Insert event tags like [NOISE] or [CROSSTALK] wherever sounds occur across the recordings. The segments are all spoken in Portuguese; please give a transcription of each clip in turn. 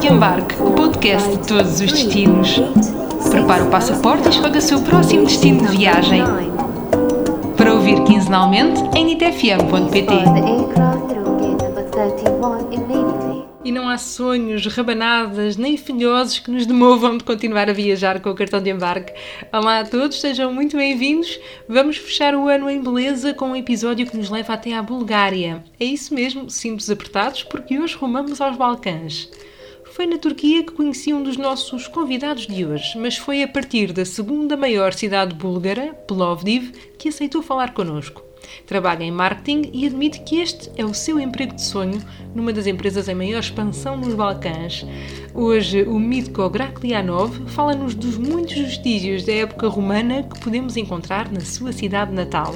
de Embarque, o podcast de todos os destinos. Prepare o passaporte e escolha o seu próximo destino de viagem. Para ouvir quinzenalmente em nitfm.pt. E não há sonhos, rabanadas nem filhosos que nos demovam de continuar a viajar com o cartão de embarque. Olá a todos, sejam muito bem-vindos. Vamos fechar o ano em beleza com um episódio que nos leva até à Bulgária. É isso mesmo, cintos apertados, porque hoje rumamos aos Balcãs. Foi na Turquia que conheci um dos nossos convidados de hoje, mas foi a partir da segunda maior cidade búlgara, Plovdiv, que aceitou falar connosco. Trabalha em marketing e admite que este é o seu emprego de sonho numa das empresas em maior expansão nos Balcãs. Hoje, o Mitko Graklianov fala-nos dos muitos vestígios da época romana que podemos encontrar na sua cidade natal.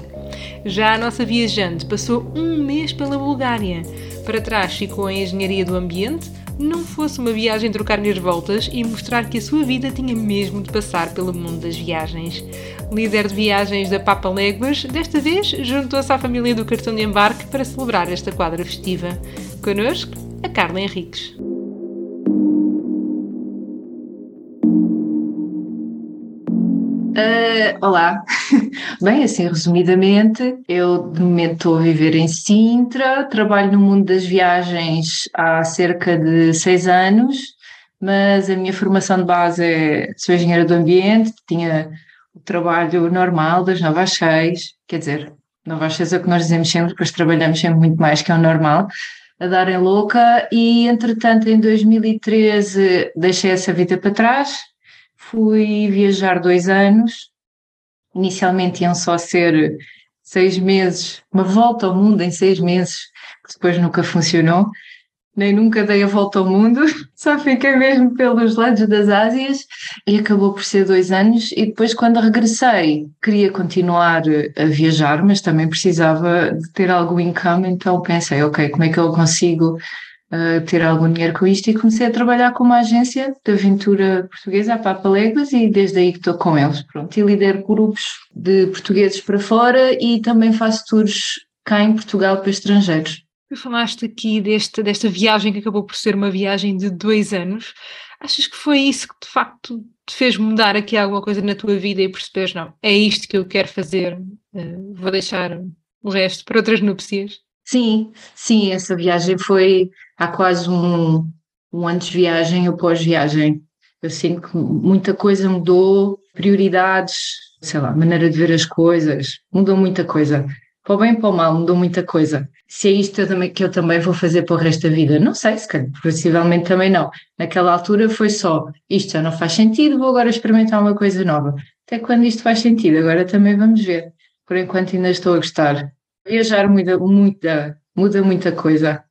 Já a nossa viajante passou um mês pela Bulgária. Para trás ficou em Engenharia do Ambiente, não fosse uma viagem trocar-lhe as voltas e mostrar que a sua vida tinha mesmo de passar pelo mundo das viagens. Líder de viagens da Papa Léguas, desta vez juntou-se à família do cartão de embarque para celebrar esta quadra festiva. Connosco, a Carla Henriques. Uh, olá, [LAUGHS] bem, assim resumidamente, eu de momento estou a viver em Sintra, trabalho no mundo das viagens há cerca de seis anos, mas a minha formação de base é, sou engenheira do ambiente, tinha o trabalho normal das nove às seis, quer dizer, nove às seis é o que nós dizemos sempre, depois trabalhamos sempre muito mais que é o normal, a darem louca e entretanto em 2013 deixei essa vida para trás, fui viajar dois anos. Inicialmente iam só ser seis meses, uma volta ao mundo em seis meses, que depois nunca funcionou. Nem nunca dei a volta ao mundo, [LAUGHS] só fiquei mesmo pelos lados das Ásias e acabou por ser dois anos. E depois, quando regressei, queria continuar a viajar, mas também precisava de ter algum income, então pensei, ok, como é que eu consigo uh, ter algum dinheiro com isto e comecei a trabalhar com uma agência de aventura portuguesa, a Papa Léguas, e desde aí que estou com eles. Pronto, e lidero grupos de portugueses para fora e também faço tours cá em Portugal para estrangeiros. Tu falaste aqui deste, desta viagem que acabou por ser uma viagem de dois anos. Achas que foi isso que de facto te fez mudar aqui alguma coisa na tua vida e perceberes, não, é isto que eu quero fazer, uh, vou deixar o resto para outras núpcias? Sim, sim, essa viagem foi há quase um, um antes viagem ou pós-viagem. Eu sinto que muita coisa mudou, prioridades, sei lá, maneira de ver as coisas, mudou muita coisa. Para o bem e para o mal, mudou muita coisa. Se é isto que eu também vou fazer para o resto da vida, não sei, se calhar, possivelmente também não. Naquela altura foi só, isto já não faz sentido, vou agora experimentar uma coisa nova. Até quando isto faz sentido, agora também vamos ver. Por enquanto ainda estou a gostar. Viajar muda, muda, muda muita coisa.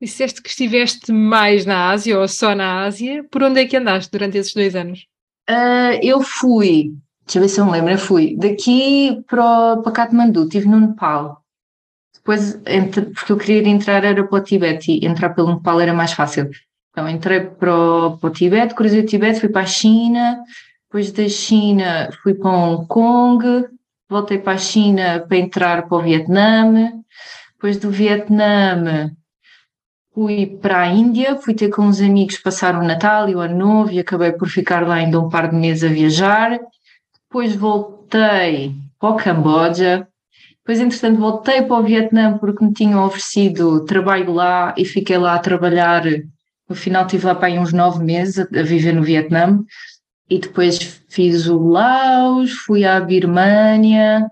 Disseste que estiveste mais na Ásia ou só na Ásia. Por onde é que andaste durante esses dois anos? Uh, eu fui, deixa eu ver se eu me lembro, eu fui daqui para, para Katmandu, estive no Nepal. Depois, entre, porque eu queria entrar era para o Tibete e entrar pelo Nepal era mais fácil. Então entrei para o, para o Tibete, cruzei o Tibete, fui para a China, depois da China fui para Hong Kong, voltei para a China para entrar para o Vietnã, depois do Vietnã fui para a Índia, fui ter com uns amigos passar o Natal e o Ano Novo e acabei por ficar lá ainda um par de meses a viajar. Depois voltei para o Camboja, depois entretanto voltei para o Vietnã porque me tinham oferecido trabalho lá e fiquei lá a trabalhar. No final estive lá para aí uns nove meses a, viver no Vietnã e depois fiz o Laos, fui à Birmânia,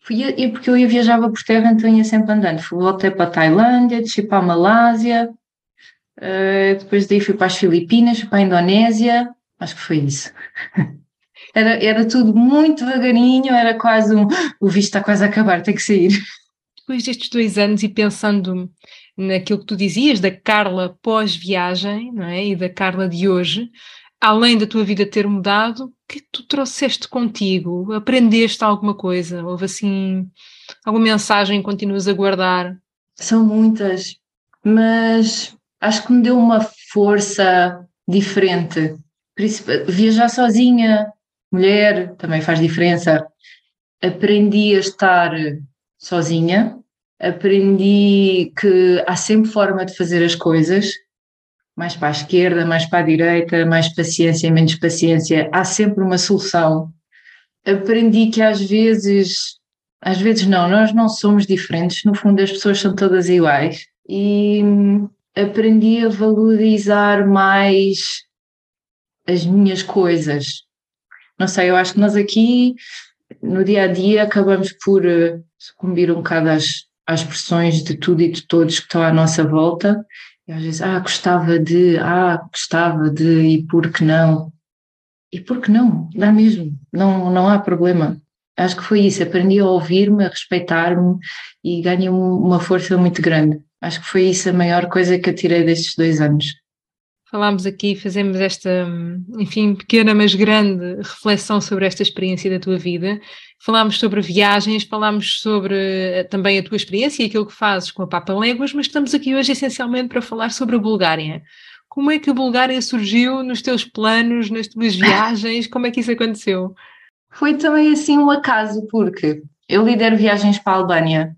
fui a, porque eu ia viajava por terra, então ia sempre andando. Fui, voltei para a Tailândia, desci para a Malásia, uh, depois daí fui para as Filipinas, para a Indonésia, acho que foi isso. [LAUGHS] Era, era tudo muito devagarinho, era quase um o visto está quase a acabar, tem que sair. [LAUGHS] Depois destes dois anos e pensando naquilo que tu dizias da Carla pós-viagem não é? e da Carla de hoje, além da tua vida ter mudado, o que tu trouxeste contigo? Aprendeste alguma coisa? Houve assim alguma mensagem que continuas a guardar? São muitas, mas acho que me deu uma força diferente. Viajar sozinha, mulher, também faz diferença. Aprendi a estar sozinha, aprendi que há sempre forma de fazer as coisas, mais para a esquerda, mais para a direita, mais paciência, menos paciência, há sempre uma solução. Aprendi que às vezes, às vezes não, nós não somos diferentes, no fundo as pessoas são todas iguais e aprendi a valorizar mais as minhas coisas. Não sei, eu acho que nós aqui no dia a dia acabamos por uh, sucumbir um bocado às, às pressões de tudo e de todos que estão à nossa volta. Às vezes, ah, gostava de, ah, gostava de, e por que não? E por que não? Dá mesmo, não, não há problema. Acho que foi isso, aprendi a ouvir-me, a respeitar-me e ganhei uma força muito grande. Acho que foi isso a maior coisa que eu tirei destes dois anos falámos aqui, fazemos esta, enfim, pequena mas grande reflexão sobre esta experiência da tua vida. Falámos sobre viagens, falámos sobre eh, também a tua experiência e aquilo que fazes com a Papa Léguas, mas estamos aqui hoje essencialmente para falar sobre a Bulgária. Como é que a Bulgária surgiu nos teus planos, nas tuas [LAUGHS] viagens? Como é que isso aconteceu? Foi também assim um acaso, porque eu lidero viagens para a Albânia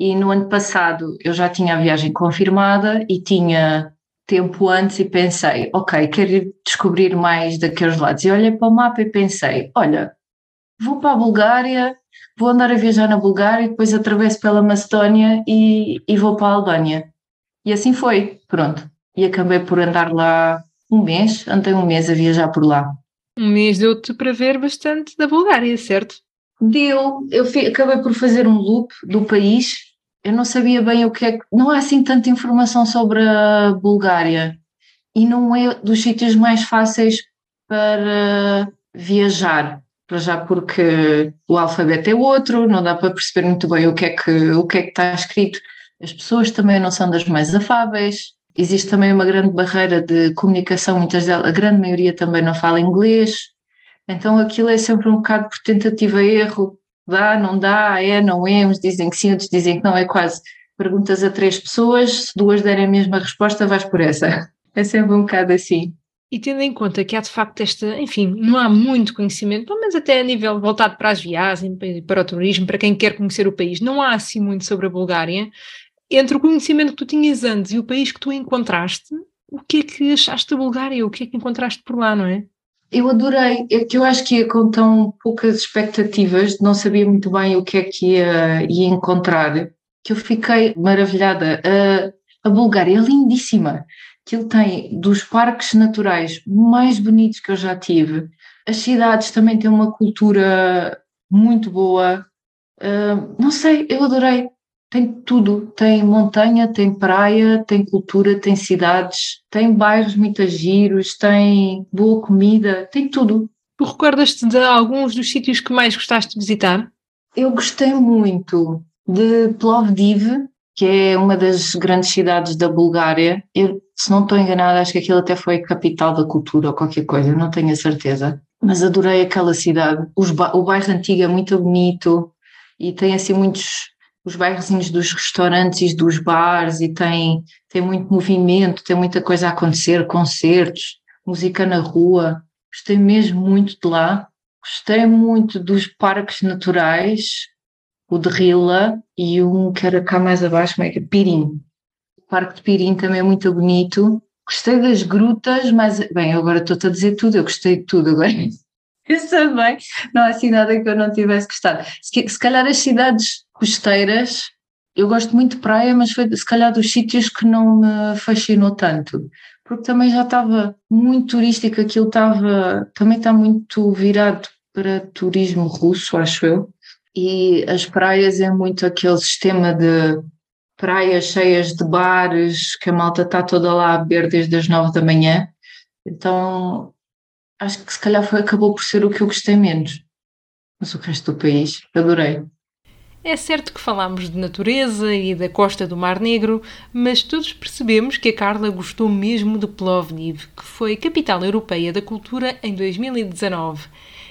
e no ano passado eu já tinha a viagem confirmada e tinha tempo antes e pensei, ok, quero descobrir mais daqueles lados. E olhei para o mapa e pensei, olha, vou para a Bulgária, vou andar a viajar na Bulgária, depois atravesso pela Macedónia e, e vou para a Albânia. E assim foi, pronto. E acabei por andar lá um mês, andei um mês a viajar por lá. Um mês deu-te para ver bastante da Bulgária, certo? Deu, eu fui, acabei por fazer um loop do país eu não sabia bem o que é que. Não há assim tanta informação sobre a Bulgária e não é dos sítios mais fáceis para viajar. Para já porque o alfabeto é outro, não dá para perceber muito bem o que é que, o que, é que está escrito. As pessoas também não são das mais afáveis. Existe também uma grande barreira de comunicação, muitas delas, a grande maioria também não fala inglês. Então aquilo é sempre um bocado por tentativa e erro dá, não dá, é, não é, uns dizem que sim, outros dizem que não, é quase. Perguntas a três pessoas, se duas derem a mesma resposta, vais por essa. É sempre um bocado assim. E tendo em conta que há de facto esta, enfim, não há muito conhecimento, pelo menos até a nível voltado para as viagens, para o turismo, para quem quer conhecer o país, não há assim muito sobre a Bulgária. Entre o conhecimento que tu tinhas antes e o país que tu encontraste, o que é que achaste da Bulgária? O que é que encontraste por lá, não é? Eu adorei, é que eu acho que ia com tão poucas expectativas, não sabia muito bem o que é que ia, ia encontrar, que eu fiquei maravilhada. A, a Bulgária é lindíssima, que ele tem dos parques naturais mais bonitos que eu já tive. As cidades também têm uma cultura muito boa. Uh, não sei, eu adorei tem tudo, tem montanha, tem praia, tem cultura, tem cidades, tem bairros muito giros, tem boa comida, tem tudo. Tu recordas-te de alguns dos sítios que mais gostaste de visitar? Eu gostei muito de Plovdiv, que é uma das grandes cidades da Bulgária. Eu, se não estou enganada, acho que aquilo até foi a capital da cultura ou qualquer coisa, não tenho a certeza. Mas adorei aquela cidade. Os, o bairro antigo é muito bonito e tem assim muitos os bairrozinhos dos restaurantes e dos bares e tem, tem muito movimento, tem muita coisa a acontecer, concertos, música na rua. Gostei mesmo muito de lá. Gostei muito dos parques naturais, o de Rila e um que era cá mais abaixo, como é que é? Pirim. O parque de Pirim também é muito bonito. Gostei das grutas, mas, bem, agora estou-te a dizer tudo, eu gostei de tudo agora. [LAUGHS] Eu também, não há assim nada que eu não tivesse gostado. Se, se calhar as cidades costeiras, eu gosto muito de praia, mas foi se calhar dos sítios que não me fascinou tanto, porque também já estava muito turístico, aquilo estava, também está muito virado para turismo russo, acho eu, e as praias é muito aquele sistema de praias cheias de bares, que a malta está toda lá a beber desde as nove da manhã, então acho que se calhar foi, acabou por ser o que eu gostei menos, mas o resto do país adorei. É certo que falámos de natureza e da costa do Mar Negro, mas todos percebemos que a Carla gostou mesmo de Plovdiv, que foi capital europeia da cultura em 2019.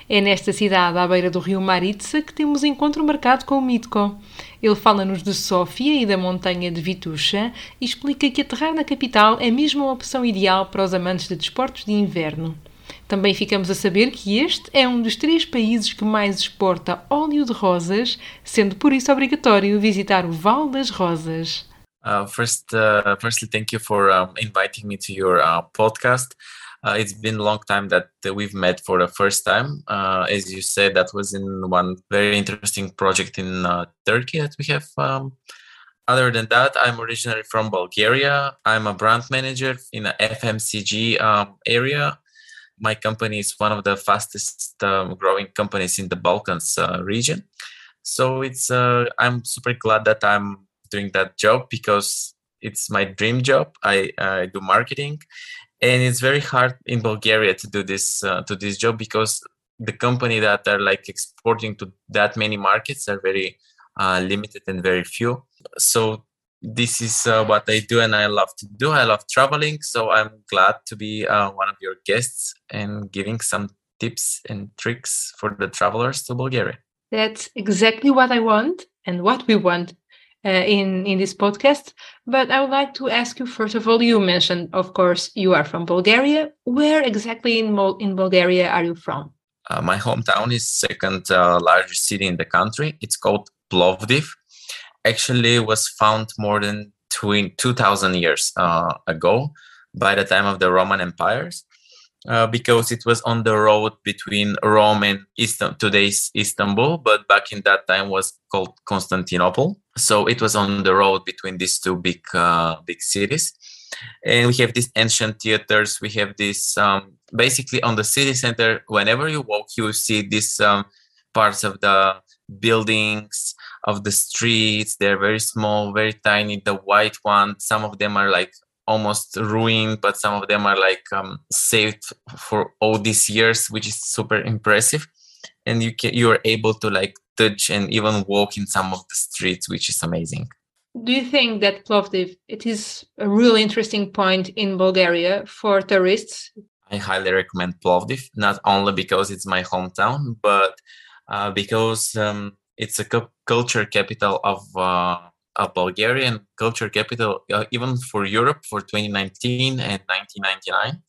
É nesta cidade, à beira do rio Maritsa, que temos encontro marcado com o Mitko. Ele fala-nos de Sófia e da montanha de Vitusha e explica que aterrar na capital é mesmo uma opção ideal para os amantes de desportos de inverno. Também ficamos a saber que este é um dos três países que mais exporta óleo de rosas, sendo por isso obrigatório visitar o Val das Rosas. Uh, first, uh, firstly, thank you for um, inviting me to your uh, podcast. Uh, it's been a long time that we've met for the first time. Uh, as you said, that was in one very interesting project in uh, Turkey that we have. Um, other than that, I'm originally from Bulgaria. I'm a brand manager in the FMCG um, area. My company is one of the fastest um, growing companies in the Balkans region. So it's I'm super glad that I'm doing that job because it's my dream job. I, I do marketing, and it's very hard in Bulgaria to do this uh, to this job because the company that are like exporting to that many markets are very uh, limited and very few. So this is uh, what I do and I love to do. I love traveling, so I'm glad to be uh, one of your guests and giving some tips and tricks for the travelers to Bulgaria. That's exactly what I want and what we want uh, in in this podcast. But I would like to ask you first of all. You mentioned, of course, you are from Bulgaria. Where exactly in in Bulgaria are you from? Uh, my hometown is second uh, largest city in the country. It's called Plovdiv. Actually, was found more than two thousand years uh, ago by the time of the Roman empires. Uh, because it was on the road between Rome and Istanbul, today's Istanbul, but back in that time was called Constantinople. So it was on the road between these two big uh, big cities, and we have these ancient theaters. We have this um, basically on the city center. Whenever you walk, you see these um, parts of the buildings of the streets. They're very small, very tiny. The white ones, some of them are like almost ruined, but some of them are like um, saved for all these years, which is super impressive. And you can you are able to like touch and even walk in some of the streets, which is amazing. Do you think that Plovdiv it is a really interesting point in Bulgaria for tourists? I highly recommend Plovdiv, not only because it's my hometown, but uh, because um, it's a culture capital of uh, Bulgarian culture capital, uh, even for Europe for 2019 and 1999.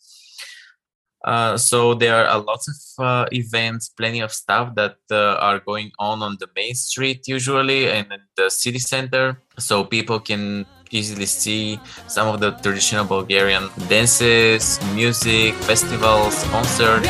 Uh, so there are a lots of uh, events, plenty of stuff that uh, are going on on the main street usually and in the city center. So people can easily see some of the traditional Bulgarian dances, music, festivals, concerts.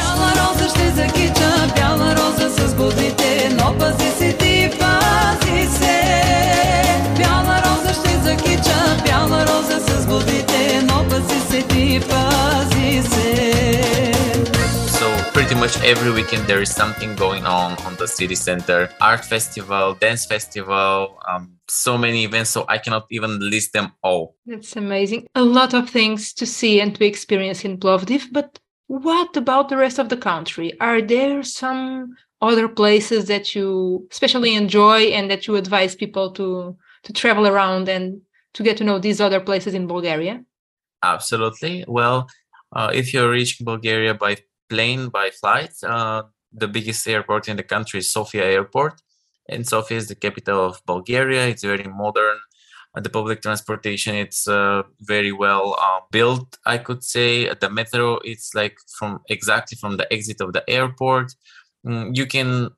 Much every weekend there is something going on on the city center. Art festival dance festival um, so many events so i cannot even list them all. That's amazing. A lot of things to see and to experience in plovdiv but what about the rest of the country? Are there some other places that you especially enjoy and that you advise people to to travel around and to get to know these other places in bulgaria? Absolutely. Well uh, if you're reaching bulgaria by plane by flight. Uh, the biggest airport in the country is Sofia Airport, and Sofia is the capital of Bulgaria. It's very modern. Uh, the public transportation it's uh, very well uh, built. I could say the metro it's like from exactly from the exit of the airport. Mm, you can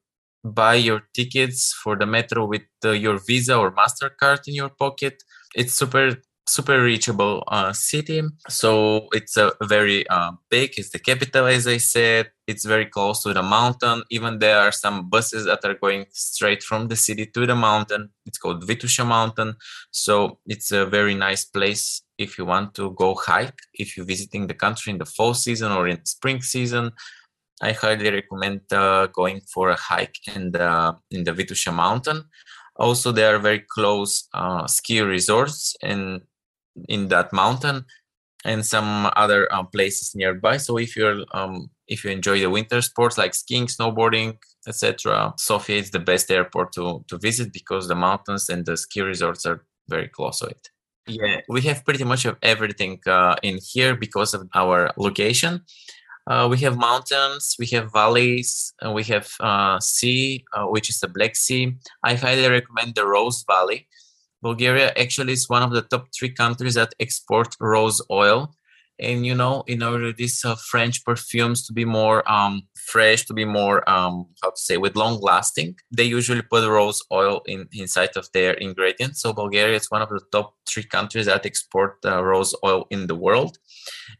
buy your tickets for the metro with uh, your Visa or Mastercard in your pocket. It's super super reachable uh, city. So it's a very uh, big. It's the capital, as I said. It's very close to the mountain. Even there are some buses that are going straight from the city to the mountain. It's called Vitusha Mountain. So it's a very nice place if you want to go hike. If you're visiting the country in the fall season or in spring season, I highly recommend uh, going for a hike in the in the Vitusha Mountain. Also, there are very close uh, ski resorts and in that mountain and some other um, places nearby. So if you're um, if you enjoy the winter sports like skiing, snowboarding, etc., Sofia is the best airport to to visit because the mountains and the ski resorts are very close to it. Yeah, we have pretty much of everything uh, in here because of our location. Uh, we have mountains, we have valleys, and we have uh, sea, uh, which is the Black Sea. I highly recommend the Rose Valley Bulgaria actually is one of the top three countries that export rose oil. and you know in order these uh, french perfumes to be more um, fresh to be more um, how to say with long lasting they usually put rose oil in inside of their ingredients so bulgaria is one of the top three countries that export uh, rose oil in the world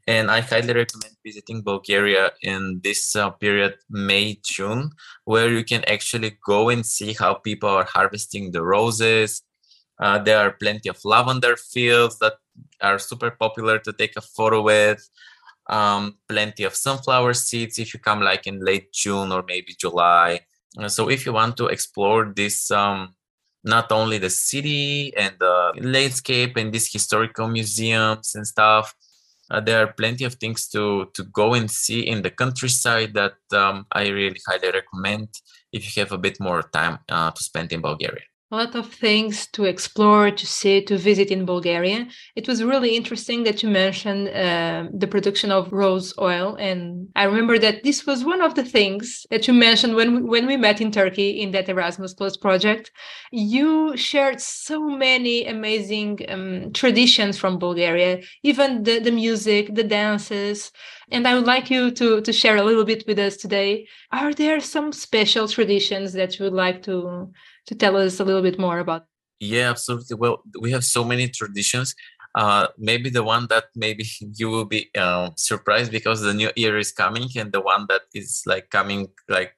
and i highly recommend visiting bulgaria in this uh, period may june where you can actually go and see how people are harvesting the roses uh, there are plenty of lavender fields that are super popular to take a photo with. Um, plenty of sunflower seeds if you come like in late June or maybe July. So if you want to explore this, um, not only the city and the landscape and these historical museums and stuff, uh, there are plenty of things to to go and see in the countryside that um, I really highly recommend if you have a bit more time uh, to spend in Bulgaria a lot of things to explore, to see, to visit in Bulgaria. It was really interesting that you mentioned uh, the production of rose oil, and I remember that this was one of the things that you mentioned when we, when we met in Turkey in that Erasmus Plus project. You shared so many amazing um, traditions from Bulgaria, even the, the music, the dances. And I would like you to to share a little bit with us today. Are there some special traditions that you would like to to tell us a little bit more about? Yeah, absolutely. Well, we have so many traditions. Uh, maybe the one that maybe [LAUGHS] you will be uh, surprised because the new year is coming, and the one that is like coming like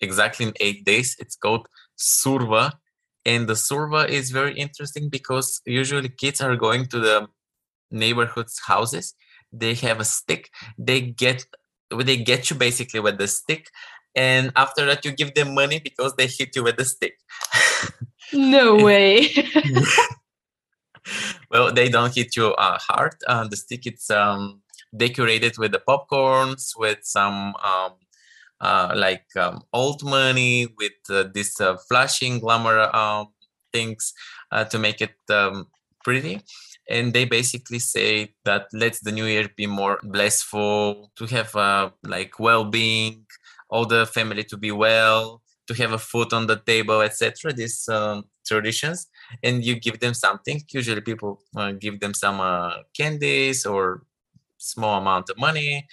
exactly in eight days. It's called Surva, and the Surva is very interesting because usually kids are going to the neighborhood's houses. They have a stick. They get they get you basically with the stick and after that you give them money because they hit you with the stick. No [LAUGHS] way. [LAUGHS] Well they don't hit you uh, hard. Uh, the stick it's um, decorated with the popcorns with some um, uh, like um, old money with uh, this uh, flashing glamour um, things uh, to make it um, pretty. And they basically say that let the new year be more blissful to have uh, like well-being all the family to be well, to have a food on the table, etc. These um, traditions, and you give them something. Usually, people uh, give them some uh, candies or small amount of money.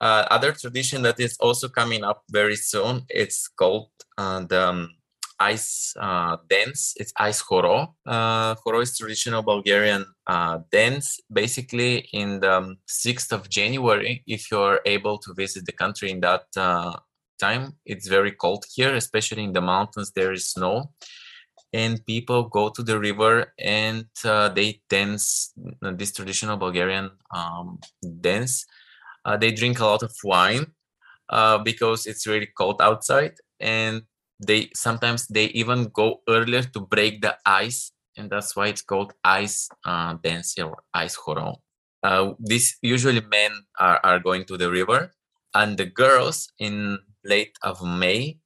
Uh, other tradition that is also coming up very soon. It's called uh, the um, ice uh, dance. It's ice horo. Uh, horo is traditional Bulgarian uh, dance. Basically, in the 6th um, of January, if you're able to visit the country in that uh, time. It's very cold here, especially in the mountains. There is snow, and people go to the river and uh, they dance uh, this traditional Bulgarian um, dance. Uh, they drink a lot of wine uh, because it's really cold outside, and they sometimes they even go earlier to break the ice, and that's why it's called ice uh, dance or ice horo. Uh, this usually men are, are going to the river and the girls in late of May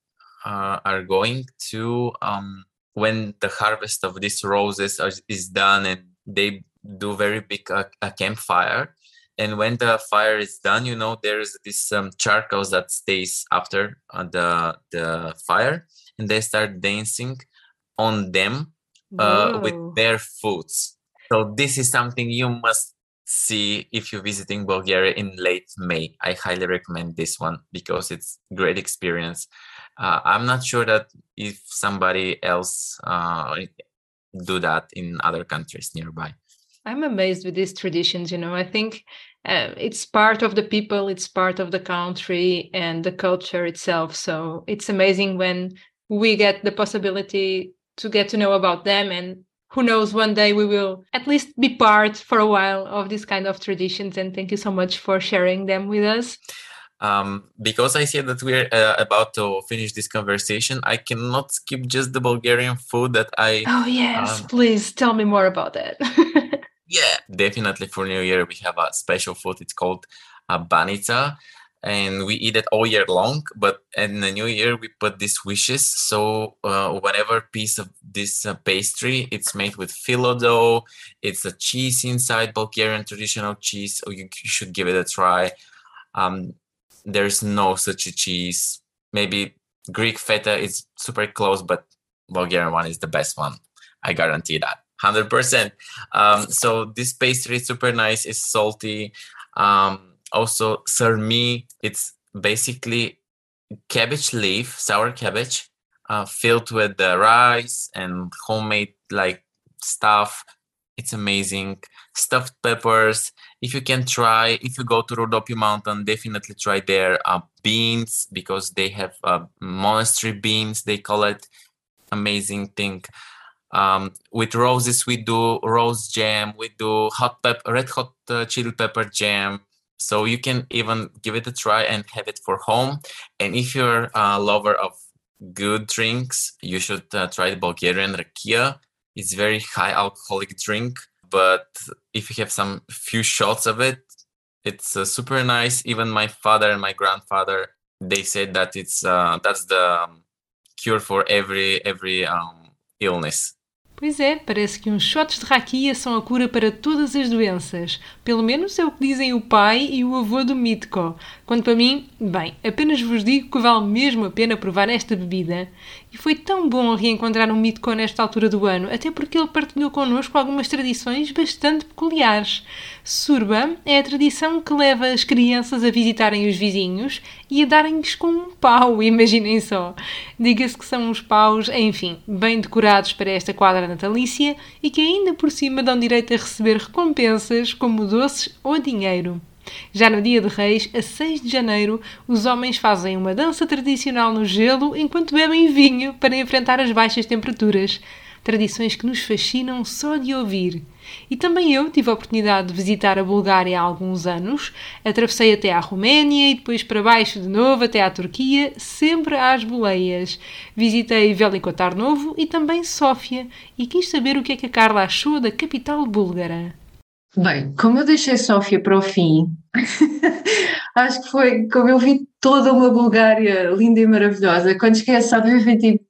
uh, are going to um, when the harvest of these roses are, is done and they do very big uh, a campfire. And when the fire is done you know there's this um, charcoal that stays after uh, the the fire and they start dancing on them uh, with bare foots. So this is something you must see if you're visiting Bulgaria in late May. I highly recommend this one because it's great experience. Uh, I'm not sure that if somebody else uh, do that in other countries nearby. I'm amazed with these traditions. You know, I think uh, it's part of the people, it's part of the country and the culture itself. So it's amazing when we get the possibility to get to know about them and who knows one day we will at least be part for a while of this kind of traditions and thank you so much for sharing them with us um, because I see that we're uh, about to finish this conversation, I cannot skip just the Bulgarian food that I. Oh, yes, um, please tell me more about that. [LAUGHS] yeah, definitely for New Year, we have a special food. It's called a banitsa and we eat it all year long but in the new year we put these wishes. So uh, whatever piece of this uh, pastry it's made with phyllo dough. It's a cheese inside bulgarian traditional cheese so you, you should give it a try. Um, there's no such a cheese. Maybe greek feta is super close but bulgarian one is the best one. I guarantee that. 100% um, so this pastry is super nice it's salty. Um, also, surmi, it's basically cabbage leaf, sour cabbage, uh, filled with the rice and homemade like stuff. It's amazing. Stuffed peppers. If you can try, if you go to Rodopi Mountain, definitely try their uh, beans because they have uh, monastery beans. They call it amazing thing. Um, with roses, we do rose jam. We do hot pepper, red hot uh, chili pepper jam. So you can even give it a try and have it for home. And if you're a lover of good drinks, you should uh, try the Bulgarian rakia. It's very high alcoholic drink, but if you have some few shots of it, it's uh, super nice. Even my father and my grandfather, they said that it's uh, that's the um, cure for every every um, illness. Pois é, parece que uns shots de raquia são a cura para todas as doenças. Pelo menos é o que dizem o pai e o avô do Mitko. Quanto para mim, bem, apenas vos digo que vale mesmo a pena provar esta bebida. E foi tão bom reencontrar um Mitko nesta altura do ano, até porque ele partilhou connosco algumas tradições bastante peculiares. Surba é a tradição que leva as crianças a visitarem os vizinhos e a darem-lhes com um pau, [LAUGHS] imaginem só. Diga-se que são uns paus, enfim, bem decorados para esta quadra natalícia e que ainda por cima dão direito a receber recompensas como doces ou dinheiro. Já no dia de Reis, a 6 de janeiro, os homens fazem uma dança tradicional no gelo enquanto bebem vinho para enfrentar as baixas temperaturas. Tradições que nos fascinam só de ouvir. E também eu tive a oportunidade de visitar a Bulgária há alguns anos. Atravessei até à Roménia e depois para baixo de novo até à Turquia, sempre às boleias. Visitei Velikotar Novo e também Sófia e quis saber o que é que a Carla achou da capital búlgara. Bem, como eu deixei Sófia para o fim, [LAUGHS] acho que foi como eu vi toda uma Bulgária linda e maravilhosa. Quando cheguei a Sófia, foi tipo,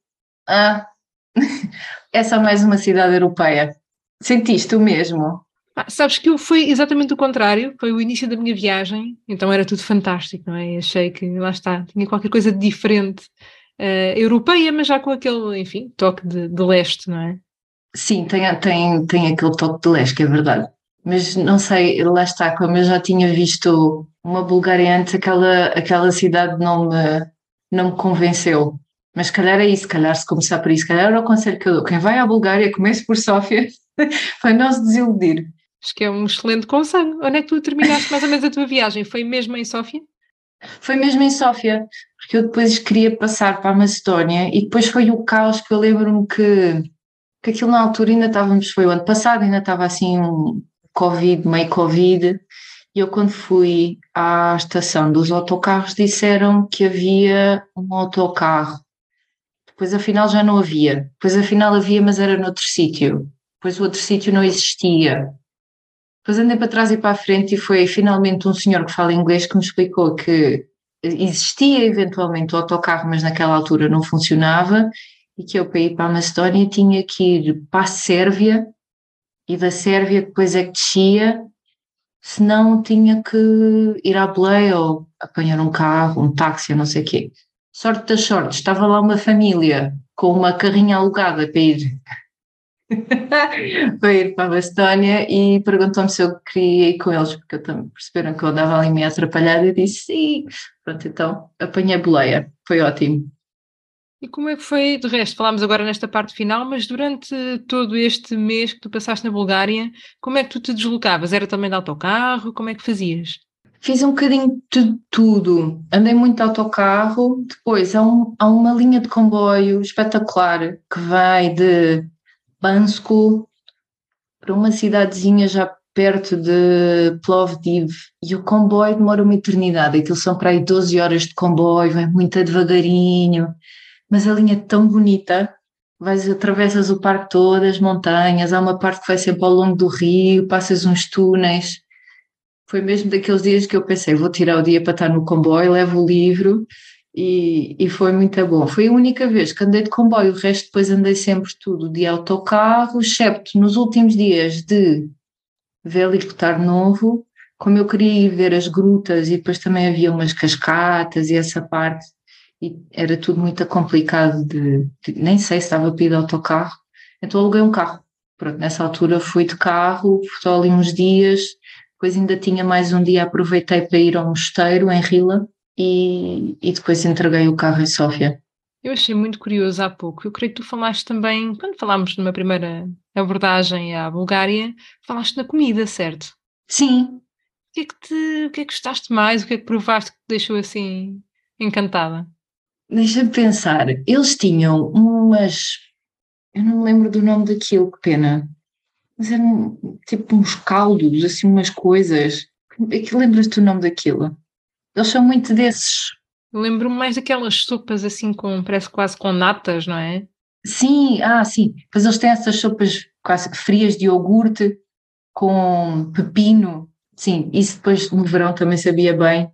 ah, [LAUGHS] é só mais uma cidade europeia. Sentiste o mesmo? Ah, sabes que eu fui exatamente o contrário, foi o início da minha viagem, então era tudo fantástico, não é? Achei que lá está, tinha qualquer coisa de diferente, uh, europeia, mas já com aquele, enfim, toque de, de leste, não é? Sim, tem, tem, tem aquele toque de leste, é verdade mas não sei, lá está, como eu já tinha visto uma Bulgária antes, aquela, aquela cidade não me, não me convenceu. Mas se calhar é isso, se calhar se começar por isso, se calhar era o conselho que eu dou. Quem vai à Bulgária, comece por Sófia, [LAUGHS] para não se desiludir. Acho que é um excelente conselho. Onde é que tu terminaste mais ou menos a tua viagem? Foi mesmo em Sófia? Foi mesmo em Sófia, porque eu depois queria passar para a Macedónia e depois foi o caos que eu lembro-me que, que aquilo na altura ainda estávamos, foi o ano passado, ainda estava assim um, Covid, meio Covid, e eu quando fui à estação dos autocarros disseram que havia um autocarro. Depois afinal já não havia. Depois afinal havia, mas era noutro sítio. Depois o outro sítio não existia. Depois andei para trás e para a frente e foi finalmente um senhor que fala inglês que me explicou que existia eventualmente o autocarro, mas naquela altura não funcionava e que eu para ir para a Macedónia tinha que ir para a Sérvia e da Sérvia depois é que descia, senão tinha que ir à boleia ou apanhar um carro, um táxi, não sei o quê. Sorte das sortes, estava lá uma família com uma carrinha alugada para ir [LAUGHS] para ir para a Bastónia e perguntou-me se eu queria ir com eles, porque eu também perceberam que eu andava ali meio atrapalhada e disse sim. Pronto, então apanhei a boleia, foi ótimo. E como é que foi, de resto, falámos agora nesta parte final, mas durante todo este mês que tu passaste na Bulgária, como é que tu te deslocavas? Era também de autocarro? Como é que fazias? Fiz um bocadinho de tudo. Andei muito de autocarro, depois há, um, há uma linha de comboio espetacular que vai de Bansko para uma cidadezinha já perto de Plovdiv e o comboio demora uma eternidade. Aquilo são para aí 12 horas de comboio, vai muito devagarinho mas a linha é tão bonita, vais, atravessas o parque todo, as montanhas, há uma parte que vai sempre ao longo do rio, passas uns túneis. Foi mesmo daqueles dias que eu pensei, vou tirar o dia para estar no comboio, levo o livro e, e foi muito bom. Foi a única vez que andei de comboio, o resto depois andei sempre tudo de autocarro, excepto nos últimos dias de Velicotar Novo, como eu queria ir ver as grutas e depois também havia umas cascatas e essa parte, e era tudo muito complicado de, de, nem sei se estava a pedir autocarro, então aluguei um carro. Pronto, nessa altura fui de carro, só ali uns dias, Depois ainda tinha mais um dia, aproveitei para ir ao mosteiro em Rila e, e depois entreguei o carro em Sófia. Eu achei muito curioso há pouco. Eu creio que tu falaste também, quando falámos numa primeira abordagem à Bulgária, falaste na comida, certo? Sim. O que é que te, o que é que gostaste mais? O que é que provaste que te deixou assim encantada? Deixa-me pensar. Eles tinham umas. Eu não me lembro do nome daquilo, que pena. Mas eram tipo uns caldos, assim, umas coisas. É lembras-te o nome daquilo? Eles são muito desses. Lembro-me mais daquelas sopas assim com, parece quase com natas, não é? Sim, ah, sim. Pois eles têm essas sopas quase frias de iogurte com pepino. Sim, isso depois no verão também sabia bem.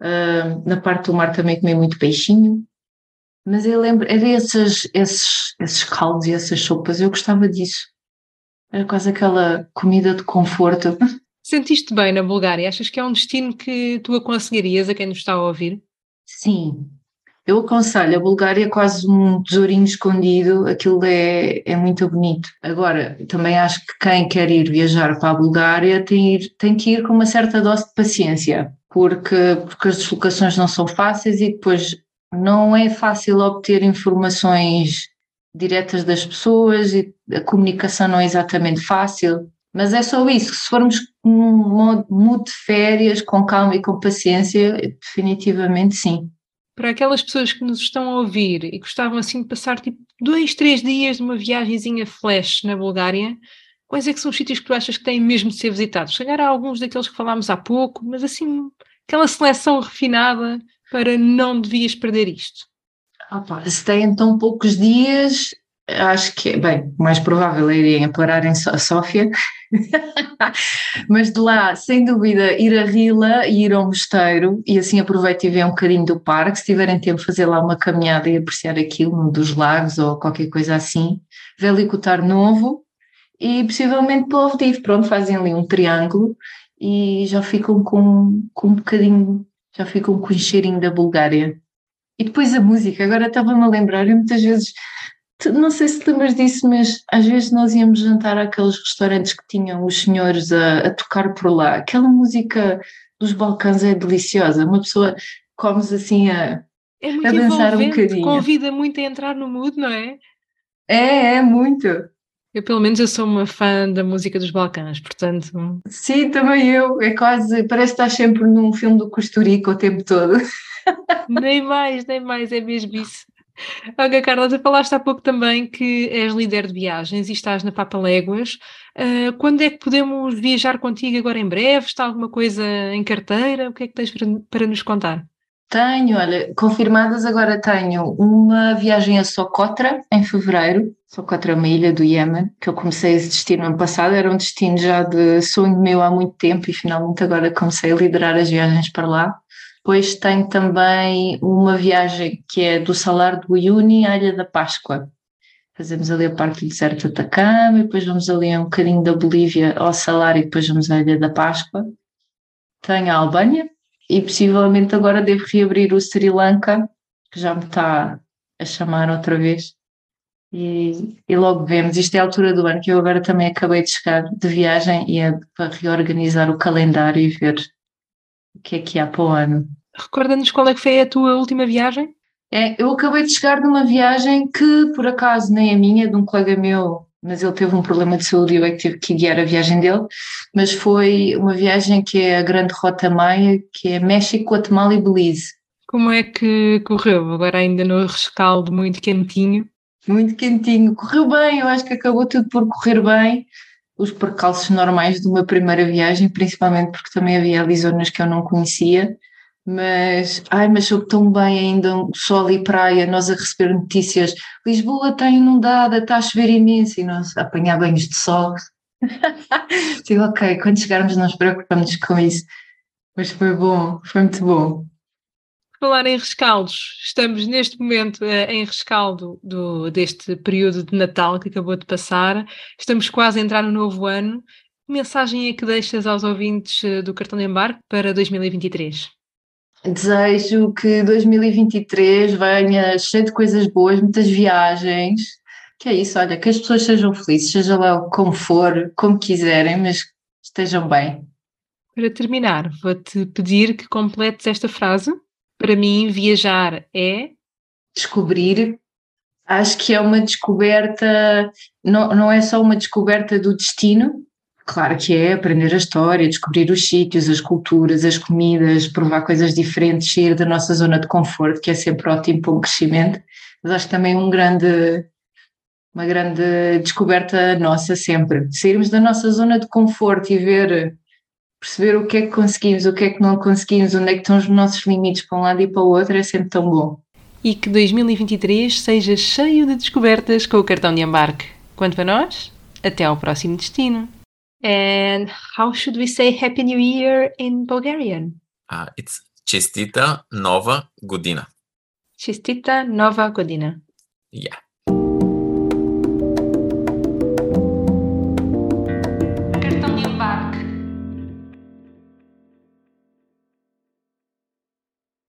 Uh, na parte do mar também comi muito peixinho. Mas eu lembro, era esses, esses, esses caldos e essas sopas, eu gostava disso. Era quase aquela comida de conforto. [LAUGHS] Sentiste bem na Bulgária? Achas que é um destino que tu aconselharias a quem nos está a ouvir? Sim, eu aconselho. A Bulgária é quase um tesourinho escondido, aquilo é, é muito bonito. Agora, também acho que quem quer ir viajar para a Bulgária tem, ir, tem que ir com uma certa dose de paciência, porque, porque as deslocações não são fáceis e depois não é fácil obter informações diretas das pessoas e a comunicação não é exatamente fácil. Mas é só isso, se formos num modo de férias, com calma e com paciência, definitivamente sim. Para aquelas pessoas que nos estão a ouvir e gostavam assim de passar tipo dois, três dias de uma viagemzinha flash na Bulgária, quais é que são os sítios que tu achas que têm mesmo de ser visitados? Chegar a alguns daqueles que falámos há pouco, mas assim, aquela seleção refinada para não devias perder isto? Opa, se têm tão poucos dias, acho que, bem, mais provável é irem parar em Sófia, [LAUGHS] mas de lá, sem dúvida, ir a Rila e ir ao mosteiro e assim aproveito e ver um bocadinho do parque, se tiverem tempo fazer lá uma caminhada e apreciar aquilo, num dos lagos ou qualquer coisa assim, Velicotar Novo e possivelmente Plovdiv, pronto, fazem ali um triângulo e já ficam com, com um bocadinho, já ficam com o cheirinho da Bulgária. E depois a música, agora estava-me a lembrar, eu muitas vezes não sei se lembras disso, mas às vezes nós íamos jantar àqueles restaurantes que tinham os senhores a, a tocar por lá. Aquela música dos Balcãs é deliciosa. Uma pessoa comes assim a, é a dançar um bocadinho. Convida muito a entrar no mood, não é? É, é muito. Eu, pelo menos, eu sou uma fã da música dos Balcãs, portanto... Sim, também eu. É quase... Parece que estás sempre num filme do Costurica o tempo todo. [LAUGHS] Nem mais, nem mais. É mesmo isso. Ok, Carla, tu falaste há pouco também que és líder de viagens e estás na Papa Léguas. Uh, quando é que podemos viajar contigo agora em breve? Está alguma coisa em carteira? O que é que tens para, para nos contar? Tenho, olha, confirmadas agora tenho uma viagem a Socotra em fevereiro. Socotra é uma ilha do Iémen, que eu comecei esse destino ano passado, era um destino já de sonho meu há muito tempo e finalmente agora comecei a liderar as viagens para lá. Depois tem também uma viagem que é do Salar do Uyuni à Ilha da Páscoa. Fazemos ali a parte do deserto de Atacama e depois vamos ali um bocadinho da Bolívia ao Salar e depois vamos à Ilha da Páscoa. Tem a Albânia e possivelmente agora devo reabrir o Sri Lanka, que já me está a chamar outra vez. E, e, logo vemos. Isto é a altura do ano que eu agora também acabei de chegar de viagem e é para reorganizar o calendário e ver o que é que há para o ano. Recorda-nos qual é que foi a tua última viagem? É, eu acabei de chegar de uma viagem que, por acaso, nem a minha, de um colega meu, mas ele teve um problema de saúde e eu é que tive que guiar a viagem dele, mas foi uma viagem que é a Grande Rota Maia, que é México, Guatemala e Belize. Como é que correu? Agora ainda no rescaldo muito quentinho? Muito quentinho. Correu bem, eu acho que acabou tudo por correr bem os percalços normais de uma primeira viagem, principalmente porque também havia ali zonas que eu não conhecia, mas, ai, mas soube tão bem ainda, sol e praia, nós a receber notícias, Lisboa está inundada, está a chover imenso, e nós a apanhar banhos de sol. [LAUGHS] Digo, ok, quando chegarmos não nos preocupamos com isso, mas foi bom, foi muito bom falar em rescaldos, estamos neste momento uh, em rescaldo do, deste período de Natal que acabou de passar, estamos quase a entrar no novo ano. Que mensagem é que deixas aos ouvintes uh, do cartão de embarque para 2023? Desejo que 2023 venha cheio de coisas boas, muitas viagens. Que é isso, olha, que as pessoas sejam felizes, seja lá como for, como quiserem, mas estejam bem. Para terminar, vou-te pedir que completes esta frase. Para mim, viajar é. Descobrir. Acho que é uma descoberta, não, não é só uma descoberta do destino, claro que é aprender a história, descobrir os sítios, as culturas, as comidas, provar coisas diferentes, sair da nossa zona de conforto, que é sempre ótimo para um crescimento, mas acho também um grande, uma grande descoberta nossa sempre. Sairmos da nossa zona de conforto e ver perceber o que é que conseguimos, o que é que não conseguimos, onde é que estão os nossos limites para um lado e para o outro é sempre tão bom. E que 2023 seja cheio de descobertas com o cartão de embarque. Quanto a nós, até ao próximo destino. And how should we say Happy New Year in Bulgarian? Uh, it's Chestita Nova Godina. Chestita Nova Godina. Yeah.